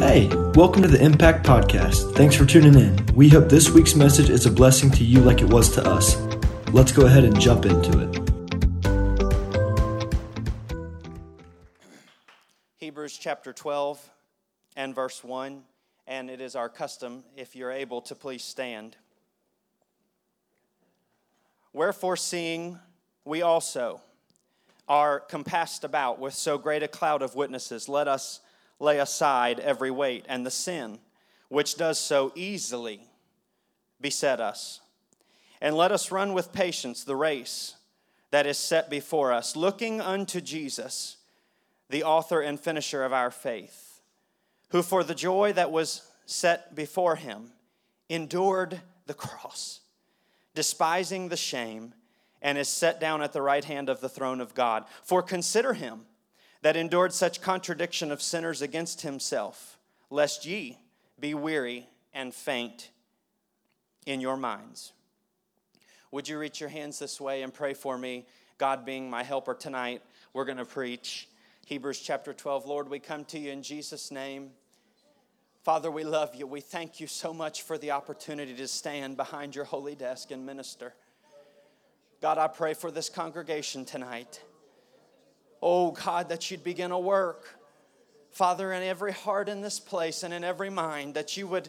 Hey, welcome to the Impact Podcast. Thanks for tuning in. We hope this week's message is a blessing to you like it was to us. Let's go ahead and jump into it. Hebrews chapter 12 and verse 1, and it is our custom, if you're able to please stand. Wherefore, seeing we also are compassed about with so great a cloud of witnesses, let us lay aside every weight and the sin which does so easily beset us. And let us run with patience the race that is set before us, looking unto Jesus, the author and finisher of our faith, who for the joy that was set before him endured the cross, despising the shame, and is set down at the right hand of the throne of God. For consider him that endured such contradiction of sinners against himself, lest ye be weary and faint in your minds. Would you reach your hands this way and pray for me? God being my helper tonight, we're going to preach Hebrews chapter 12. Lord, we come to you in Jesus' name. Father, we love you. We thank you so much for the opportunity to stand behind your holy desk and minister. God, I pray for this congregation tonight. Oh, God, that you'd begin a work. Father, in every heart in this place and in every mind, that you would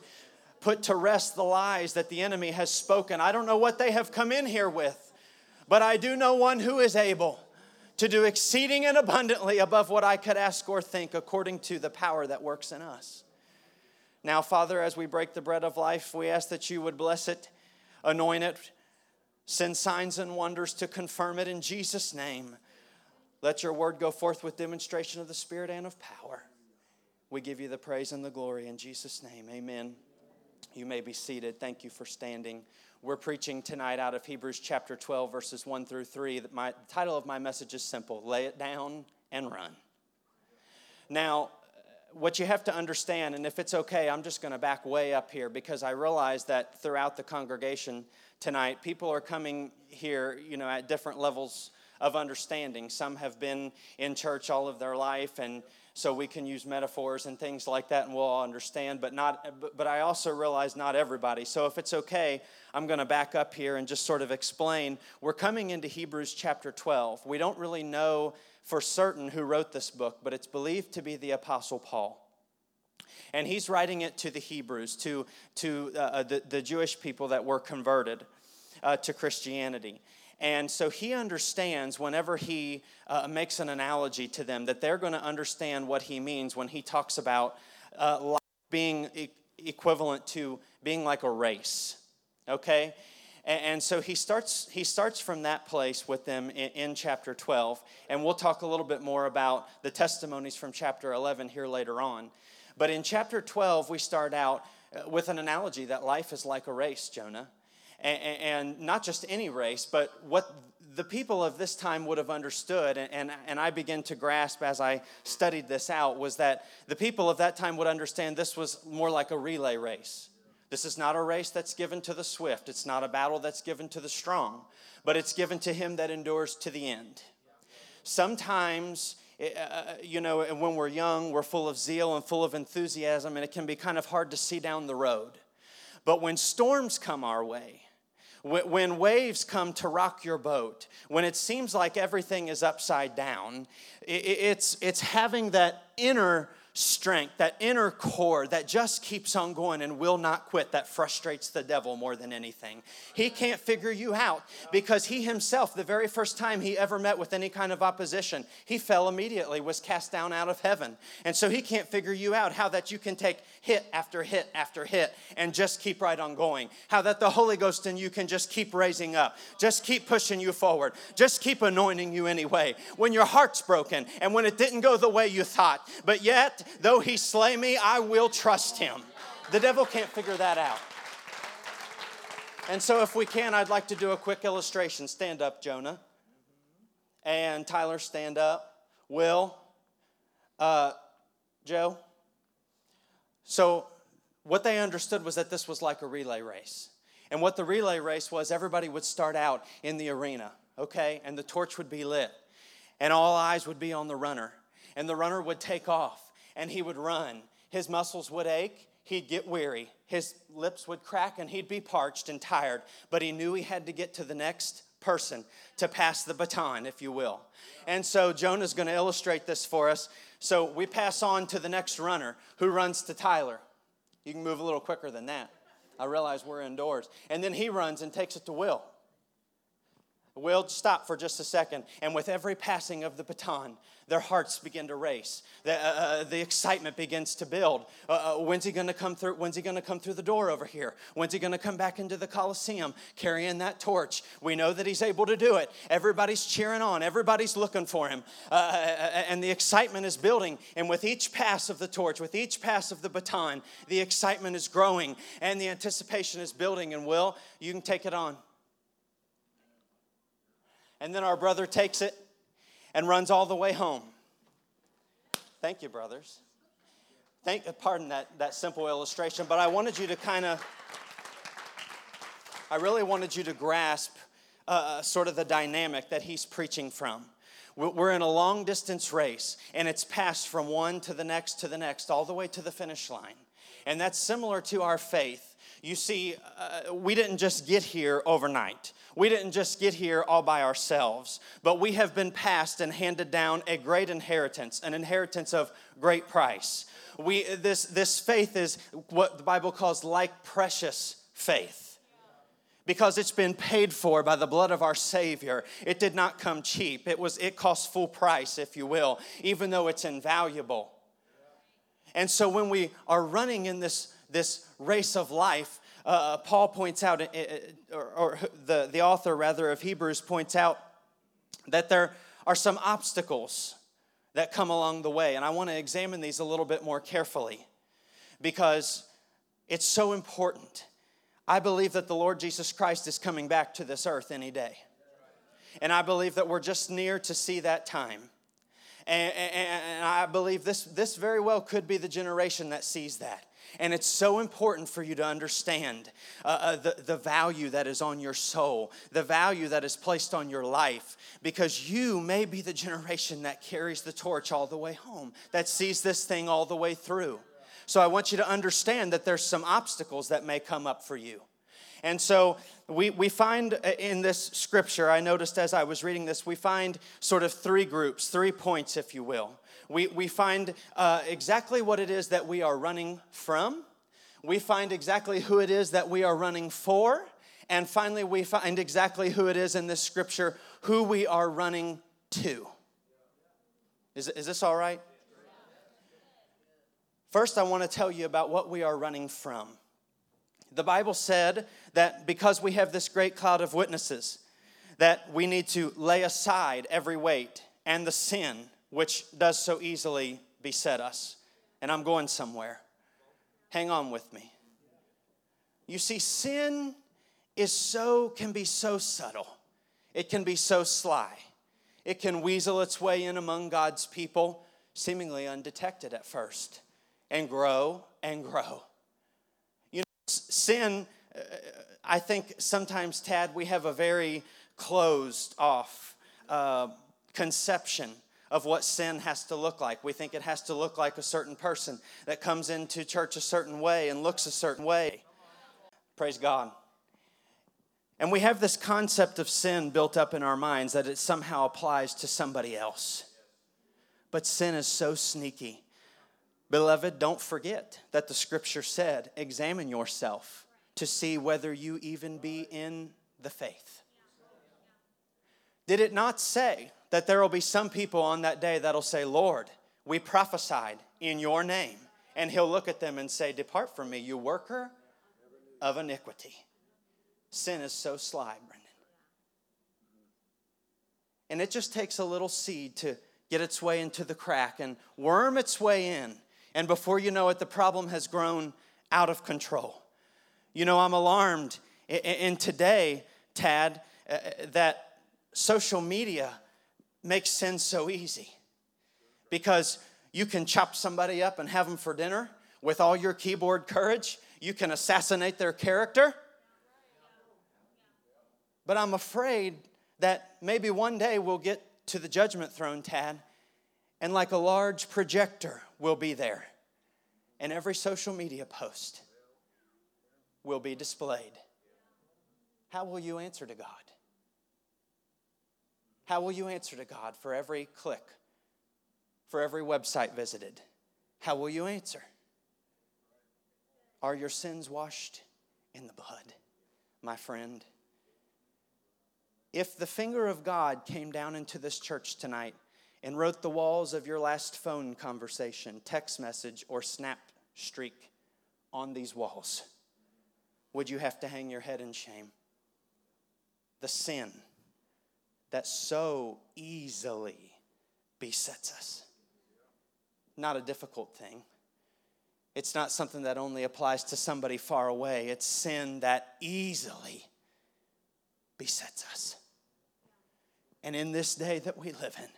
put to rest the lies that the enemy has spoken. I don't know what they have come in here with, but I do know one who is able to do exceeding and abundantly above what I could ask or think, according to the power that works in us. Now, Father, as we break the bread of life, we ask that you would bless it, anoint it, send signs and wonders to confirm it in Jesus' name. Let your word go forth with demonstration of the Spirit and of power. We give you the praise and the glory in Jesus' name. Amen. You may be seated. Thank you for standing. We're preaching tonight out of Hebrews chapter 12, verses 1 through 3. My, the title of my message is simple Lay it down and run. Now, what you have to understand, and if it's okay, I'm just going to back way up here because I realize that throughout the congregation tonight, people are coming here, you know, at different levels of understanding. Some have been in church all of their life, and so we can use metaphors and things like that, and we'll all understand. But not. But I also realize not everybody. So if it's okay, I'm going to back up here and just sort of explain. We're coming into Hebrews chapter 12. We don't really know for certain who wrote this book, but it's believed to be the Apostle Paul and he's writing it to the Hebrews, to, to uh, uh the, the Jewish people that were converted uh, to Christianity. And so he understands whenever he uh, makes an analogy to them that they're going to understand what he means when he talks about uh, being e- equivalent to being like a race. Okay? And, and, so he starts, he starts from that place with them in, in chapter 12. And we'll talk a little bit more about the testimonies from chapter 11 here later on. But in chapter 12, we start out uh, with an analogy that life is like a race, Jonah and, not just any race, but what the people of this time would have understood, and, and, I begin to grasp as I studied this out, was that the people of that time would understand this was more like a relay race. This is not a race that's given to the swift, it's not a battle that's given to the strong, but it's given to him that endures to the end. Sometimes, uh, you know, when we're young, we're full of zeal and full of enthusiasm, and it can be kind of hard to see down the road. But when storms come our way, when waves come to rock your boat, when it seems like everything is upside down, it's, it's having that inner strength, that inner core that just keeps on going and will not quit, that frustrates the devil more than anything. He can't figure you out because he himself, the very first time he ever met with any kind of opposition, he fell immediately, was cast down out of heaven. And so he can't figure you out how that you can take hit after hit after hit and just keep right on going. How that the Holy Ghost in you can just keep raising up, just keep pushing you forward, just keep anointing you anyway. When your heart's broken and when it didn't go the way you thought, but yet though he slay me, I will trust him. The devil can't figure that out. And so, if we can, I'd like to do a quick illustration. Stand up, Jonah. And Tyler, stand up. Will. Uh, Joe. So, what they understood was that this was like a relay race. And what the relay race was, everybody would start out in the arena, okay? And the torch would be lit. And all eyes would be on the runner. And the runner would take off and he would run his muscles would ache, he'd get weary, his lips would crack, and he'd be parched and tired. But he knew he had to get to the next person to pass the baton, if you will. And so Jonah's going to illustrate this for us. So we pass on to the next runner who runs to Tyler. You can move a little quicker than that. I realize we're indoors. And then he runs and takes it to Will. Will stop for just a second, and with every passing of the baton, their hearts begin to race. The, uh, uh the excitement begins to build. Uh, uh when's he going to come through? When's he going to come through the door over here? When's he going to come back into the Coliseum carrying that torch? We know that he's able to do it. Everybody's cheering on. Everybody's looking for him, uh, uh, and the excitement is building. And with each pass of the torch, with each pass of the baton, the excitement is growing, and the anticipation is building. And Will, you can take it on. And then our brother takes it and runs all the way home. Thank you, brothers. Thank, pardon that, that simple illustration, but I wanted you to kind of, I really wanted you to grasp uh, uh, sort of the dynamic that he's preaching from. We're in a long distance race, and it's passed from one to the next to the next, all the way to the finish line. And that's similar to our faith. You see, uh, we didn't just get here overnight. We didn't just get here all by ourselves, but we have been passed and handed down a great inheritance, an inheritance of great price. We, this, this faith is what the Bible calls like precious faith because it's been paid for by the blood of our savior it did not come cheap it was it cost full price if you will even though it's invaluable and so when we are running in this this race of life, uh, uh Paul points out, uh, uh, or, or the, the author rather of Hebrews points out that there are some obstacles that come along the way. And I want to examine these a little bit more carefully because it's so important. I believe that the Lord Jesus Christ is coming back to this earth any day. And I believe that we're just near to see that time. And, and, and, I believe this, this very well could be the generation that sees that. And it's so important for you to understand uh, uh, the, the value that is on your soul, the value that is placed on your life, because you may be the generation that carries the torch all the way home, that sees this thing all the way through. So I want you to understand that there's some obstacles that may come up for you. And so we, we find uh, in this scripture, I noticed as I was reading this, we find sort of three groups, three points, if you will we, we find uh, exactly what it is that we are running from. We find exactly who it is that we are running for. And finally, we find exactly who it is in this scripture, who we are running to. Is, is this all right? First, I want to tell you about what we are running from. The Bible said that because we have this great cloud of witnesses, that we need to lay aside every weight and the sin which does so easily beset us. And I'm going somewhere. Hang on with me. You see, sin is so, can be so subtle, it can be so sly. It can weasel its way in among God's people, seemingly undetected at first, and grow and grow. You know, sin, uh, I think sometimes, Tad, we have a very closed off uh, conception of what sin has to look like. We think it has to look like a certain person that comes into church a certain way and looks a certain way. Praise God. And we have this concept of sin built up in our minds that it somehow applies to somebody else. But sin is so sneaky. Beloved, don't forget that the scripture said, examine yourself to see whether you even be in the faith. Did it not say that there will be some people on that day that'll say, Lord, we prophesied in your name. And he'll look at them and say, Depart from me, you worker of iniquity. Sin is so sly, Brendan. And it just takes a little seed to get its way into the crack and worm its way in. And before you know it, the problem has grown out of control. You know, I'm alarmed in today, Tad, uh, that social media makes sin so easy because you can chop somebody up and have them for dinner with all your keyboard courage. You can assassinate their character. But I'm afraid that maybe one day we'll get to the judgment throne, Tad, and like a large projector will be there. and every social media post will be displayed. How will you answer to God? How will you answer to God for every click, for every website visited? How will you answer? Are your sins washed in the blood, my friend? If the finger of God came down into this church tonight and wrote the walls of your last phone conversation, text message, or snap streak on these walls, would you have to hang your head in shame? The sin that so easily besets us. Not a difficult thing. It's not something that only applies to somebody far away. It's sin that easily besets us. And in this day that we live in,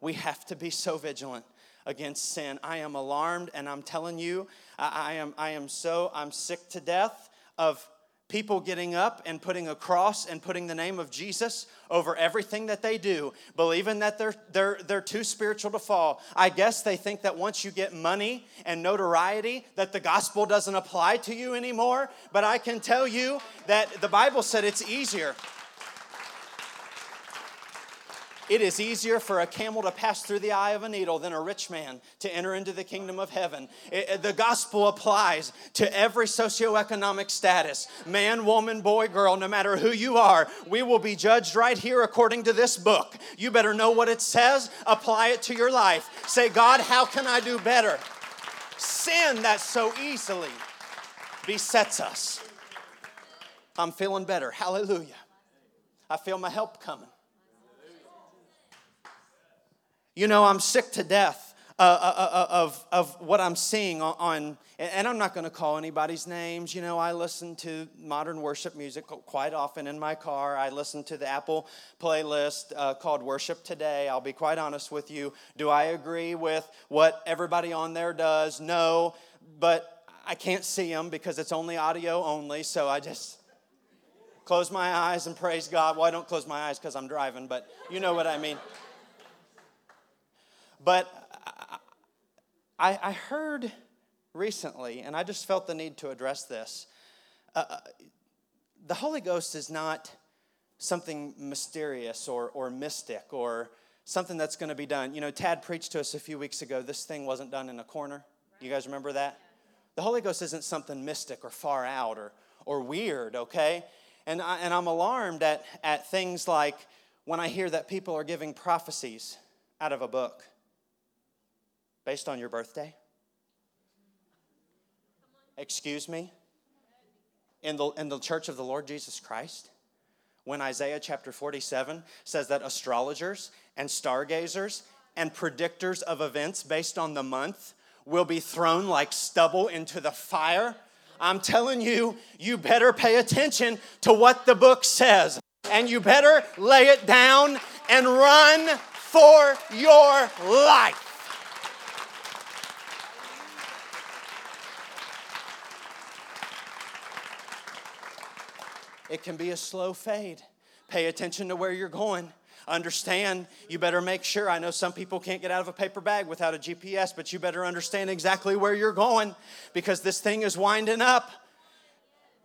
we have to be so vigilant against sin. I am alarmed, and I'm telling you, I, I, am, I am so, I'm sick to death of people getting up and putting a cross and putting the name of Jesus over everything that they do, believing that they're, they're, they're too spiritual to fall. I guess they think that once you get money and notoriety, that the gospel doesn't apply to you anymore. But I can tell you that the Bible said it's easier it is easier for a camel to pass through the eye of a needle than a rich man to enter into the kingdom of heaven. It, the gospel applies to every socioeconomic status man, woman, boy, girl, no matter who you are. We will be judged right here according to this book. You better know what it says, apply it to your life. Say, God, how can I do better? Sin that so easily besets us. I'm feeling better. Hallelujah. I feel my help coming. You know, I'm sick to death uh, uh, uh, uh of, of what I'm seeing on, and I'm not going to call anybody's names. You know, I listen to modern worship music quite often in my car. I listen to the Apple playlist uh, called Worship Today. I'll be quite honest with you. Do I agree with what everybody on there does? No, but I can't see them because it's only audio only, so I just close my eyes and praise God. Well, I don't close my eyes because I'm driving, but you know what I mean. But I, I heard recently, and I just felt the need to address this. Uh, uh, the Holy Ghost is not something mysterious or, or mystic or something that's going to be done. You know, Tad preached to us a few weeks ago, this thing wasn't done in a corner. You guys remember that? The Holy Ghost isn't something mystic or far out or, or weird, okay? And, I, and I'm alarmed at, at things like when I hear that people are giving prophecies out of a book based on your birthday? Excuse me? In the, in the church of the Lord Jesus Christ? When Isaiah chapter 47 says that astrologers and stargazers and predictors of events based on the month will be thrown like stubble into the fire. I'm telling you, you better pay attention to what the book says. And you better lay it down and run for your life. It can be a slow fade. Pay attention to where you're going. Understand, you better make sure. I know some people can't get out of a paper bag without a GPS, but you better understand exactly where you're going because this thing is winding up.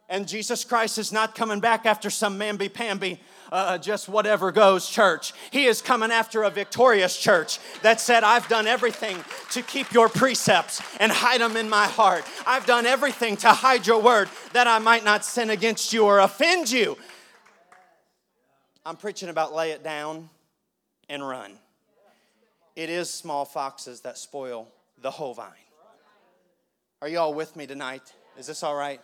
And Jesus Christ is not coming back after some mamby pamby uh, just whatever goes church. He is coming after a victorious church that said, I've done everything to keep your precepts and hide them in my heart. I've done everything to hide your word that I might not sin against you or offend you. I'm preaching about lay it down and run. It is small foxes that spoil the whole vine. Are you all with me tonight? Is this all right?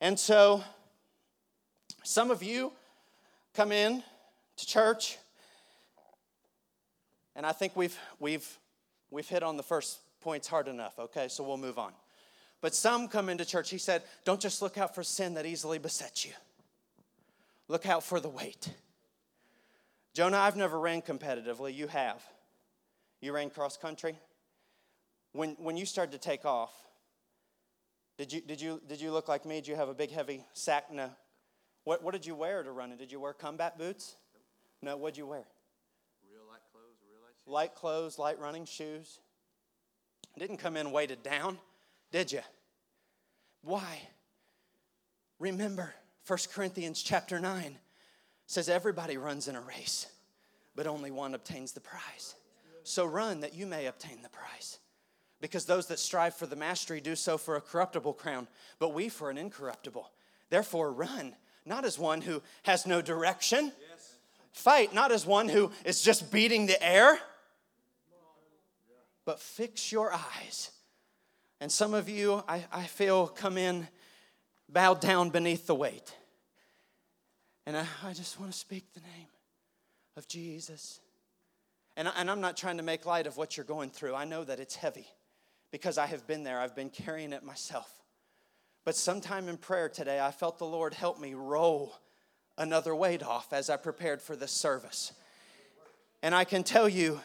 And so, some of you come in to church, and I think we've, we've, we've hit on the first points hard enough, okay? So we'll move on. But some come into church, he said, don't just look out for sin that easily besets you, look out for the weight. Jonah, I've never ran competitively. You have. You ran cross country. When, when you started to take off, did you, did, you, did you look like me? Did you have a big, heavy sack? No. What, what did you wear to run it? Did you wear combat boots? No, what'd you wear? Real light clothes, real light shoes. Light clothes, light running shoes. Didn't come in weighted down, did you? Why? Remember 1 Corinthians chapter 9 says everybody runs in a race, but only one obtains the prize. So run that you may obtain the prize. Because those that strive for the mastery do so for a corruptible crown, but we for an incorruptible. Therefore, run, not as one who has no direction. Fight, not as one who is just beating the air, but fix your eyes. And some of you, I, I feel, come in bowed down beneath the weight. And I, I just want to speak the name of Jesus. And, I, and I'm not trying to make light of what you're going through. I know that it's heavy because I have been there, I've been carrying it myself. But sometime in prayer today, I felt the Lord help me roll another weight off as I prepared for this service. And I can tell you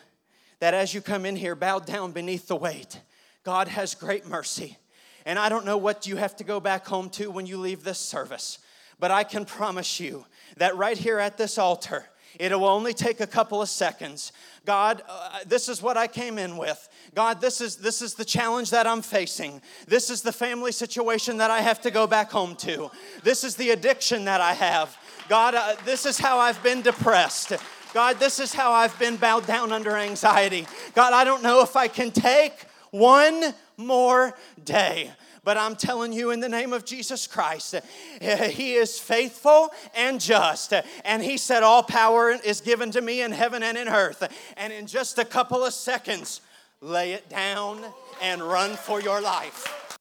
that as you come in here, bowed down beneath the weight, God has great mercy. And I don't know what you have to go back home to when you leave this service, but I can promise you that right here at this altar, it will only take a couple of seconds. God, uh, this is what I came in with. God, this is this is the challenge that I'm facing. This is the family situation that I have to go back home to. This is the addiction that I have. God, uh, this is how I've been depressed. God, this is how I've been bowed down under anxiety. God, I don't know if I can take one more day. But I'm telling you, in the name of Jesus Christ, He is faithful and just. And He said, All power is given to me in heaven and in earth. And in just a couple of seconds, lay it down and run for your life.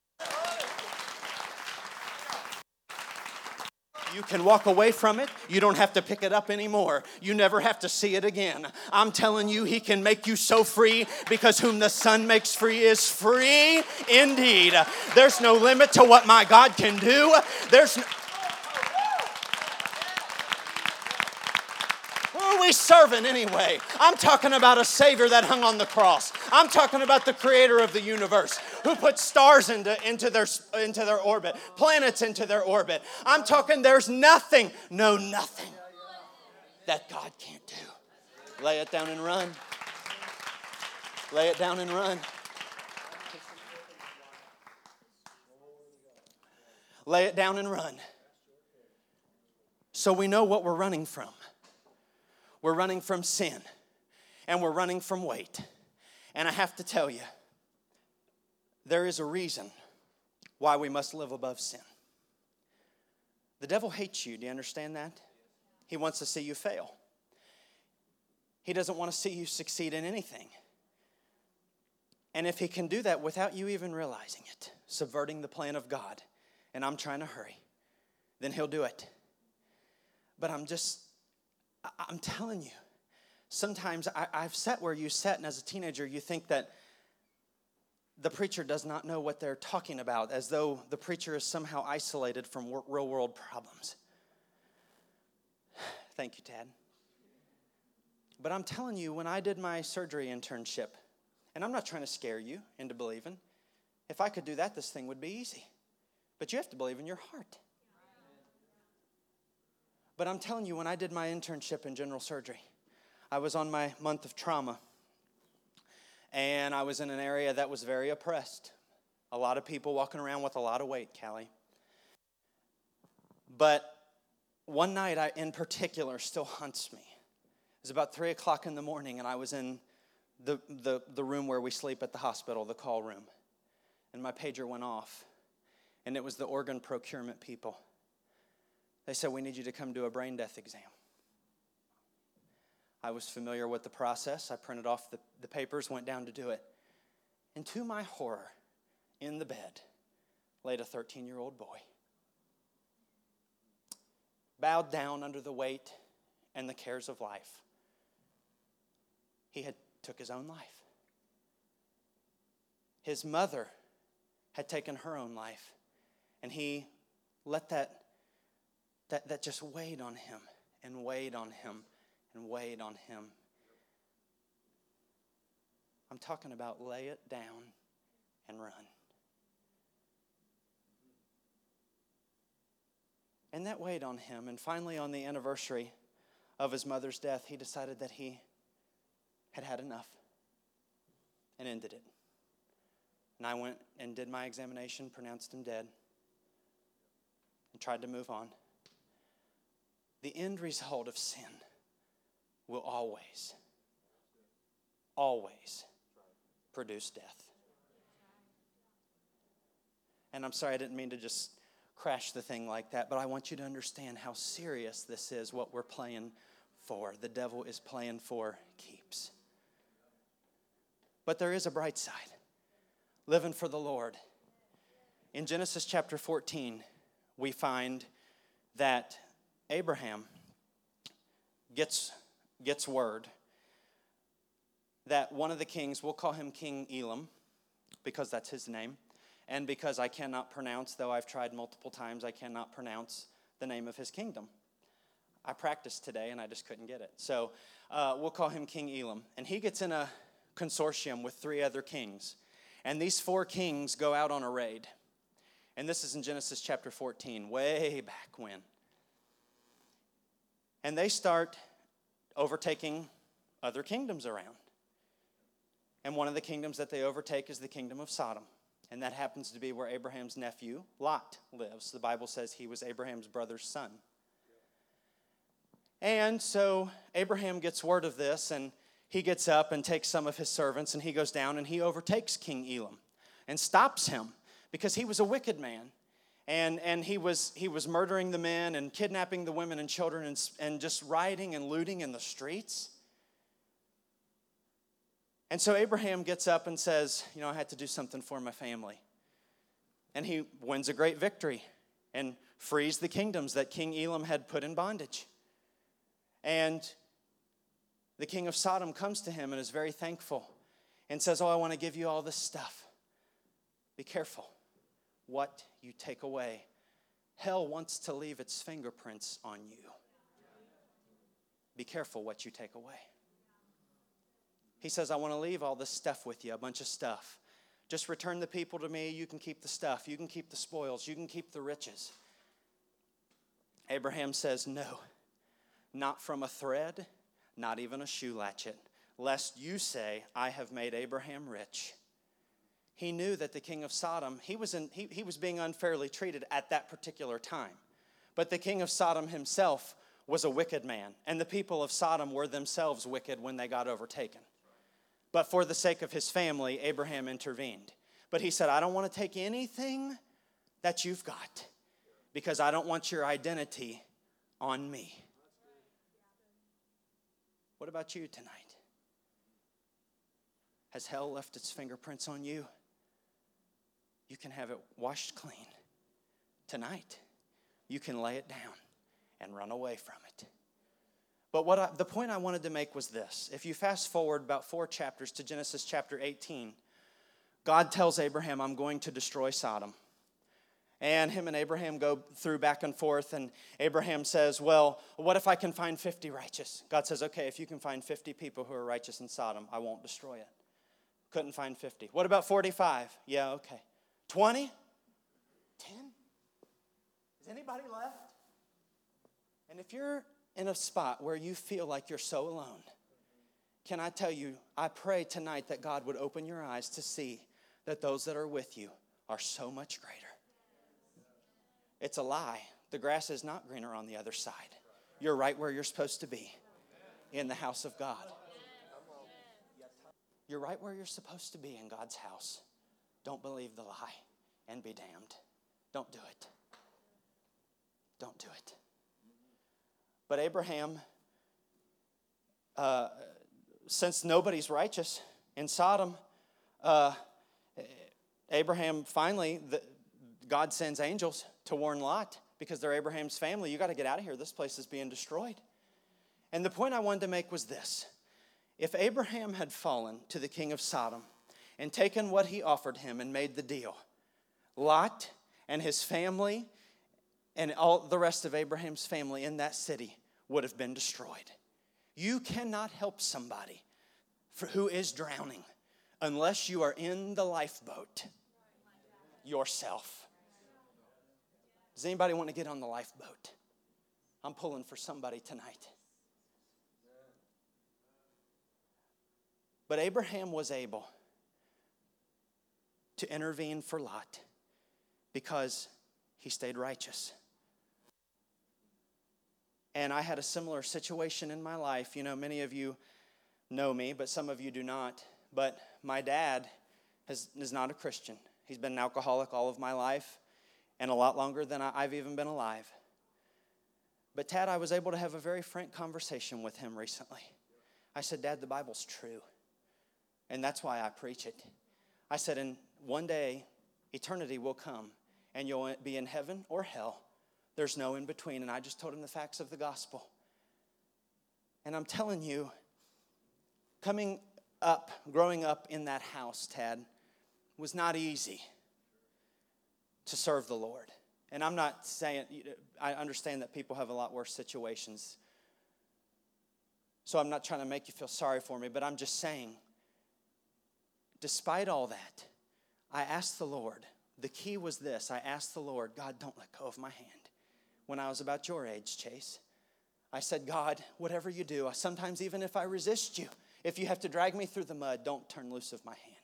You can walk away from it. You don't have to pick it up anymore. You never have to see it again. I'm telling you, He can make you so free because whom the Son makes free is free indeed. There's no limit to what my God can do. There's no, we serving anyway? I'm talking about a Savior that hung on the cross. I'm talking about the creator of the universe who put stars into, into, their, into their orbit, planets into their orbit. I'm talking there's nothing, no, nothing that God can't do. Lay it down and run. Lay it down and run. Lay it down and run. So we know what we're running from. We're running from sin and we're running from weight. And I have to tell you, there is a reason why we must live above sin. The devil hates you. Do you understand that? He wants to see you fail. He doesn't want to see you succeed in anything. And if he can do that without you even realizing it, subverting the plan of God, and I'm trying to hurry, then he'll do it. But I'm just I'm telling you, sometimes I, have sat where you sat, and as a teenager, you think that the preacher does not know what they're talking about, as though the preacher is somehow isolated from real world problems. Thank you, Tad. But I'm telling you, when I did my surgery internship, and I'm not trying to scare you into believing, if I could do that, this thing would be easy. But you have to believe in your heart. But I'm telling you, when I did my internship in general surgery, I was on my month of trauma. And I was in an area that was very oppressed. A lot of people walking around with a lot of weight, Callie. But one night, I, in particular, still haunts me. It was about 3 o'clock in the morning, and I was in the, the, the room where we sleep at the hospital, the call room. And my pager went off, and it was the organ procurement people. They said, We need you to come do a brain death exam. I was familiar with the process. I printed off the, the papers, went down to do it. And to my horror, in the bed laid a 13 year old boy, bowed down under the weight and the cares of life. He had took his own life. His mother had taken her own life, and he let that that, that just weighed on him and weighed on him and weighed on him. I'm talking about lay it down and run. And that weighed on him. And finally, on the anniversary of his mother's death, he decided that he had had enough and ended it. And I went and did my examination, pronounced him dead, and tried to move on. The end result of sin will always, always produce death. And I'm sorry, I didn't mean to just crash the thing like that, but I want you to understand how serious this is, what we're playing for. The devil is playing for keeps. But there is a bright side living for the Lord. In Genesis chapter 14, we find that Abraham gets, gets word that one of the kings, we'll call him King Elam because that's his name, and because I cannot pronounce, though I've tried multiple times, I cannot pronounce the name of his kingdom. I practiced today and I just couldn't get it. So uh, we'll call him King Elam. And he gets in a consortium with three other kings. And these four kings go out on a raid. And this is in Genesis chapter 14, way back when. And they start overtaking other kingdoms around. And one of the kingdoms that they overtake is the kingdom of Sodom and that happens to be where Abraham's nephew, Lot, lives. The Bible says he was Abraham's brother's son. And so Abraham gets word of this, and he gets up and takes some of his servants, and he goes down and he overtakes King Elam and stops him because he was a wicked man. And, and he, was, he was murdering the men and kidnapping the women and children and, and just rioting and looting in the streets. And so Abraham gets up and says, You know, I had to do something for my family. And he wins a great victory and frees the kingdoms that King Elam had put in bondage. And the king of Sodom comes to him and is very thankful and says, Oh, I want to give you all this stuff. Be careful what you take away. Hell wants to leave its fingerprints on you. Be careful what you take away. He says, I want to leave all this stuff with you, a bunch of stuff. Just return the people to me. You can keep the stuff. You can keep the spoils. You can keep the riches. Abraham says, No, not from a thread, not even a shoe latchet, lest you say, I have made Abraham rich. He knew that the king of Sodom, he was, in, he, he was being unfairly treated at that particular time. But the king of Sodom himself was a wicked man, and the people of Sodom were themselves wicked when they got overtaken. But for the sake of his family, Abraham intervened. But he said, I don't want to take anything that you've got because I don't want your identity on me. What about you tonight? Has hell left its fingerprints on you? You can have it washed clean. Tonight, you can lay it down and run away from it. But what I, the point I wanted to make was this. If you fast forward about four chapters to Genesis chapter 18, God tells Abraham, I'm going to destroy Sodom. And him and Abraham go through back and forth, and Abraham says, Well, what if I can find 50 righteous? God says, Okay, if you can find 50 people who are righteous in Sodom, I won't destroy it. Couldn't find 50. What about 45? Yeah, okay. 20? 10? Is anybody left? And if you're in a spot where you feel like you're so alone, can I tell you, I pray tonight that God would open your eyes to see that those that are with you are so much greater. It's a lie. The grass is not greener on the other side. You're right where you're supposed to be in the house of God. You're right where you're supposed to be in God's house. Don't believe the lie and be damned. Don't do it. Don't do it. But Abraham, uh, since nobody's righteous in Sodom, uh, Abraham finally, the, God sends angels to warn Lot because they're Abraham's family. You got to get out of here. This place is being destroyed. And the point I wanted to make was this if Abraham had fallen to the king of Sodom and taken what he offered him and made the deal, Lot and his family and all the rest of Abraham's family in that city would have been destroyed. You cannot help somebody for who is drowning unless you are in the lifeboat yourself. Does anybody want to get on the lifeboat? I'm pulling for somebody tonight. But Abraham was able to intervene for Lot because he stayed righteous. And I had a similar situation in my life. You know, many of you know me, but some of you do not. But my dad has, is not a Christian. He's been an alcoholic all of my life and a lot longer than I've even been alive. But, Tad, I was able to have a very frank conversation with him recently. I said, Dad, the Bible's true. And that's why I preach it. I said, and one day, eternity will come, and you'll be in heaven or hell. There's no in between. And I just told him the facts of the gospel. And I'm telling you, coming up, growing up in that house, Tad, was not easy to serve the Lord. And I'm not saying, I understand that people have a lot worse situations. So I'm not trying to make you feel sorry for me, but I'm just saying, despite all that, I asked the Lord, the key was this I asked the Lord, God, don't let go of my hand. When I was about your age, Chase, I said, God, whatever you do, sometimes even if I resist you, if you have to drag me through the mud, don't turn loose of my hand.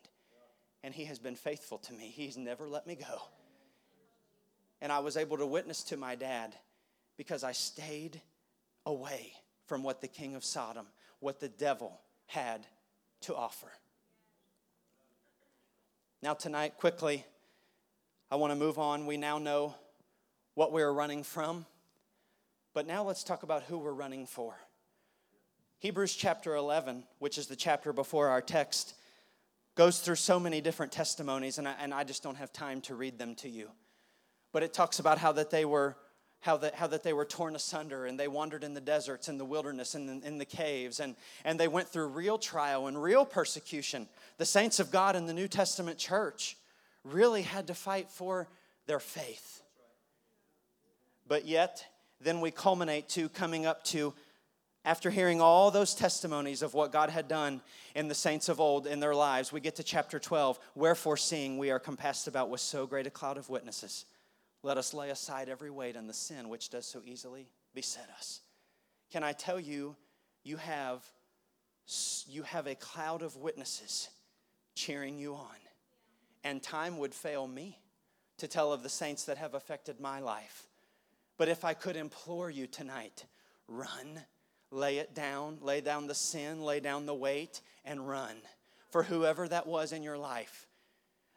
And He has been faithful to me, He's never let me go. And I was able to witness to my dad because I stayed away from what the king of Sodom, what the devil had to offer. Now, tonight, quickly, I want to move on. We now know what we're running from, but now let's talk about who we're running for. Hebrews chapter 11, which is the chapter before our text, goes through so many different testimonies, and I, and I just don't have time to read them to you. But it talks about how that they were how that, how that they were torn asunder and they wandered in the deserts in the wilderness and in, in, the caves and, and they went through real trial and real persecution the saints of god in the new testament church really had to fight for their faith but yet then we culminate to coming up to after hearing all those testimonies of what God had done in the saints of old in their lives, we get to chapter 12. Wherefore, seeing we are compassed about with so great a cloud of witnesses, let us lay aside every weight and the sin which does so easily beset us. Can I tell you, you have, you have a cloud of witnesses cheering you on. And time would fail me to tell of the saints that have affected my life. But if I could implore you tonight, run lay it down, lay down the sin, lay down the weight, and run for whoever that was in your life.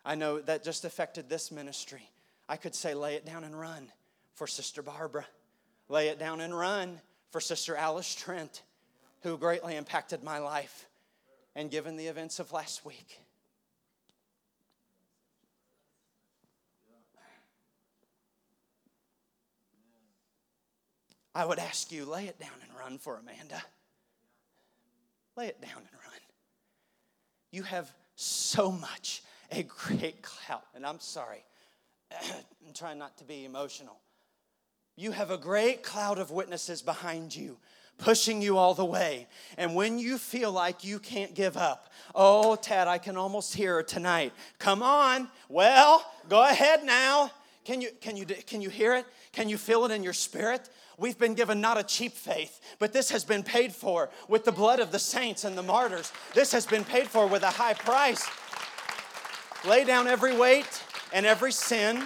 I know that just affected this ministry. I could say, lay it down and run for Sister Barbara, lay it down and run for Sister Alice Trent, who greatly impacted my life, and given the events of last week. I would ask you, lay it down and run for Amanda. Lay it down and run. You have so much, a great clout, and I'm sorry, I'm trying not to be emotional. You have a great cloud of witnesses behind you, pushing you all the way. And when you feel like you can't give up, oh, Tad, I can almost hear her tonight. Come on. Well, go ahead now. Can you, can, you, can you hear it? Can you feel it in your spirit? We've been given not a cheap faith, but this has been paid for with the blood of the saints and the martyrs. This has been paid for with a high price. Lay down every weight and every sin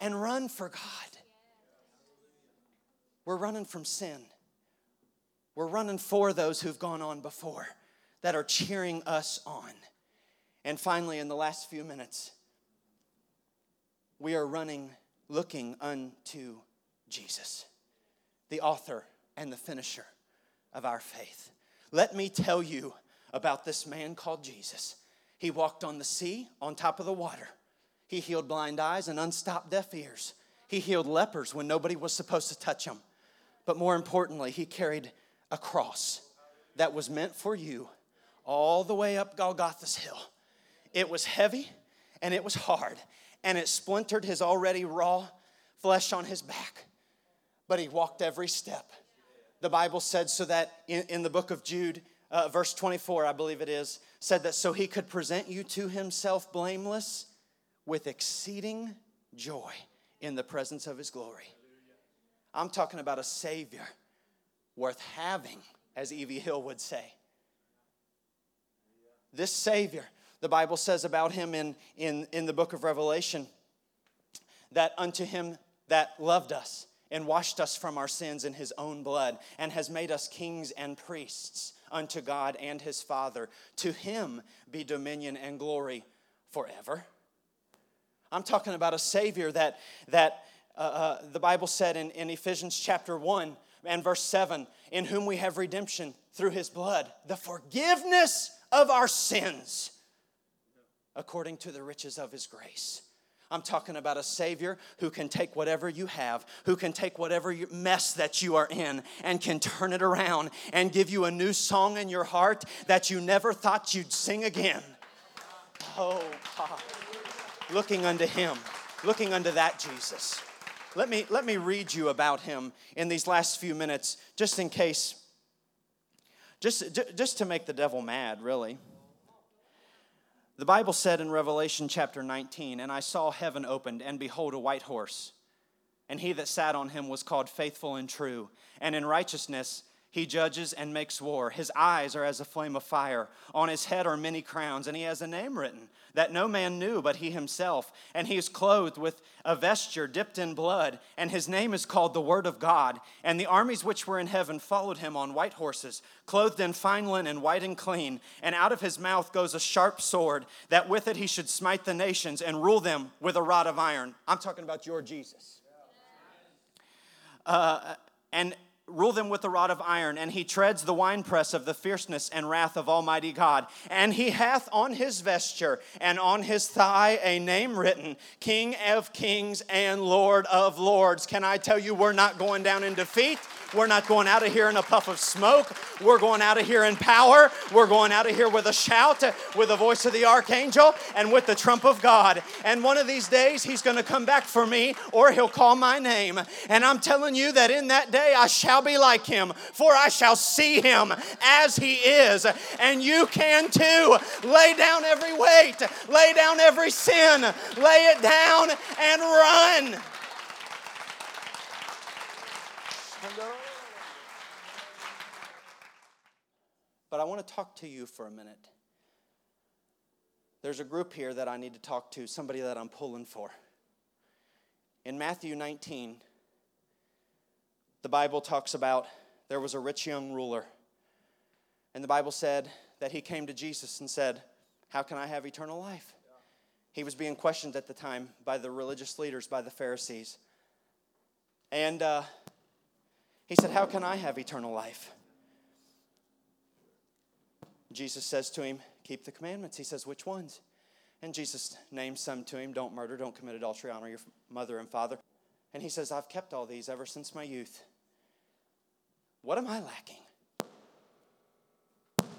and run for God. We're running from sin. We're running for those who've gone on before that are cheering us on. And finally, in the last few minutes, we are running looking unto Jesus, the author and the finisher of our faith. Let me tell you about this man called Jesus. He walked on the sea, on top of the water. He healed blind eyes and unstopped deaf ears. He healed lepers when nobody was supposed to touch him. But more importantly, he carried a cross that was meant for you all the way up Golgotha's hill. It was heavy and it was hard and it splintered his already raw flesh on his back. But he walked every step. The Bible said so that in, in the book of Jude, uh, verse 24, I believe it is, said that so he could present you to himself blameless with exceeding joy in the presence of his glory. I'm talking about a Savior worth having, as Evie Hill would say. This Savior The Bible says about him in, in, in the book of Revelation that unto him that loved us and washed us from our sins in his own blood and has made us kings and priests unto God and his Father. To him be dominion and glory forever. I'm talking about a Savior that, that uh, uh, the Bible said in, in Ephesians chapter 1 and verse 7 in whom we have redemption through his blood, the forgiveness of our sins according to the riches of his grace. I'm talking about a Savior who can take whatever you have, who can take whatever mess that you are in, and can turn it around and give you a new song in your heart that you never thought you'd sing again. Oh, God. Looking unto Him, looking unto that Jesus. Let me, let me read you about Him in these last few minutes, just in case, just, just to make the devil mad, really. The Bible said in Revelation chapter 19, And I saw heaven opened, and behold, a white horse. And he that sat on him was called faithful and true. And in righteousness he judges and makes war. His eyes are as a flame of fire. On his head are many crowns, and he has a name written that no man knew but he himself. And he is clothed with a vesture dipped in blood, and his name is called the Word of God. And the armies which were in heaven followed him on white horses, clothed in fine linen, white and clean. And out of his mouth goes a sharp sword, that with it he should smite the nations and rule them with a rod of iron. I'm talking about your Jesus. Uh, and rule them with a rod of iron, and he treads the winepress of the fierceness and wrath of Almighty God. And he hath on his vesture and on his thigh a name written King of Kings and Lord of Lords. Can I tell you, we're not going down in defeat? We're not going out of here in a puff of smoke. We're going out of here in power. We're going out of here with a shout, with the voice of the archangel, and with the trump of God. And one of these days, He's going to come back for me, or He'll call my name. And I'm telling you that in that day, I shall be like Him, for I shall see Him as He is. And you can too. Lay down every weight, lay down every sin, lay it down and run. But I want to talk to you for a minute. There's a group here that I need to talk to, somebody that I'm pulling for. In Matthew 19, the Bible talks about there was a rich young ruler. And the Bible said that he came to Jesus and said, How can I have eternal life? He was being questioned at the time by the religious leaders, by the Pharisees. And uh, he said, How can I have eternal life? Jesus says to him, Keep the commandments. He says, Which ones? And Jesus names some to him Don't murder, don't commit adultery, honor your mother and father. And he says, I've kept all these ever since my youth. What am I lacking?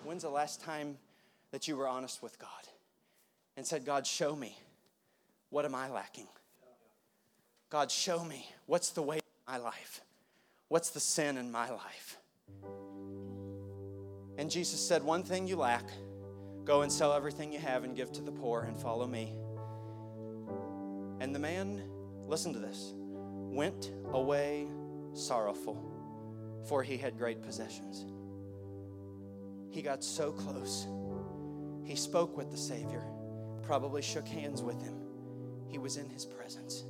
When's the last time that you were honest with God and said, God, show me, what am I lacking? God, show me, what's the way of my life? What's the sin in my life? And Jesus said, One thing you lack go and sell everything you have and give to the poor and follow me. And the man, listen to this, went away sorrowful, for he had great possessions. He got so close. He spoke with the Savior, probably shook hands with him. He was in his presence.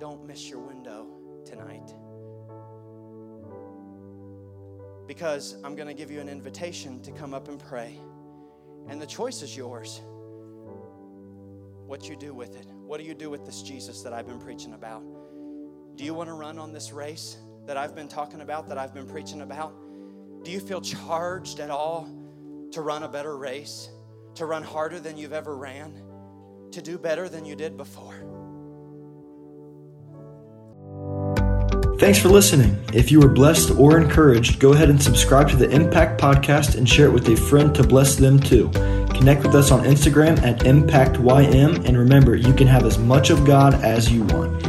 Don't miss your window tonight because I'm going to give you an invitation to come up and pray. And the choice is yours. What you do with it. What do you do with this Jesus that I've been preaching about? Do you want to run on this race that I've been talking about, that I've been preaching about? Do you feel charged at all to run a better race, to run harder than you've ever ran, to do better than you did before? Thanks for listening. If you were blessed or encouraged, go ahead and subscribe to the Impact Podcast and share it with a friend to bless them too. Connect with us on Instagram at ImpactYM, and remember, you can have as much of God as you want.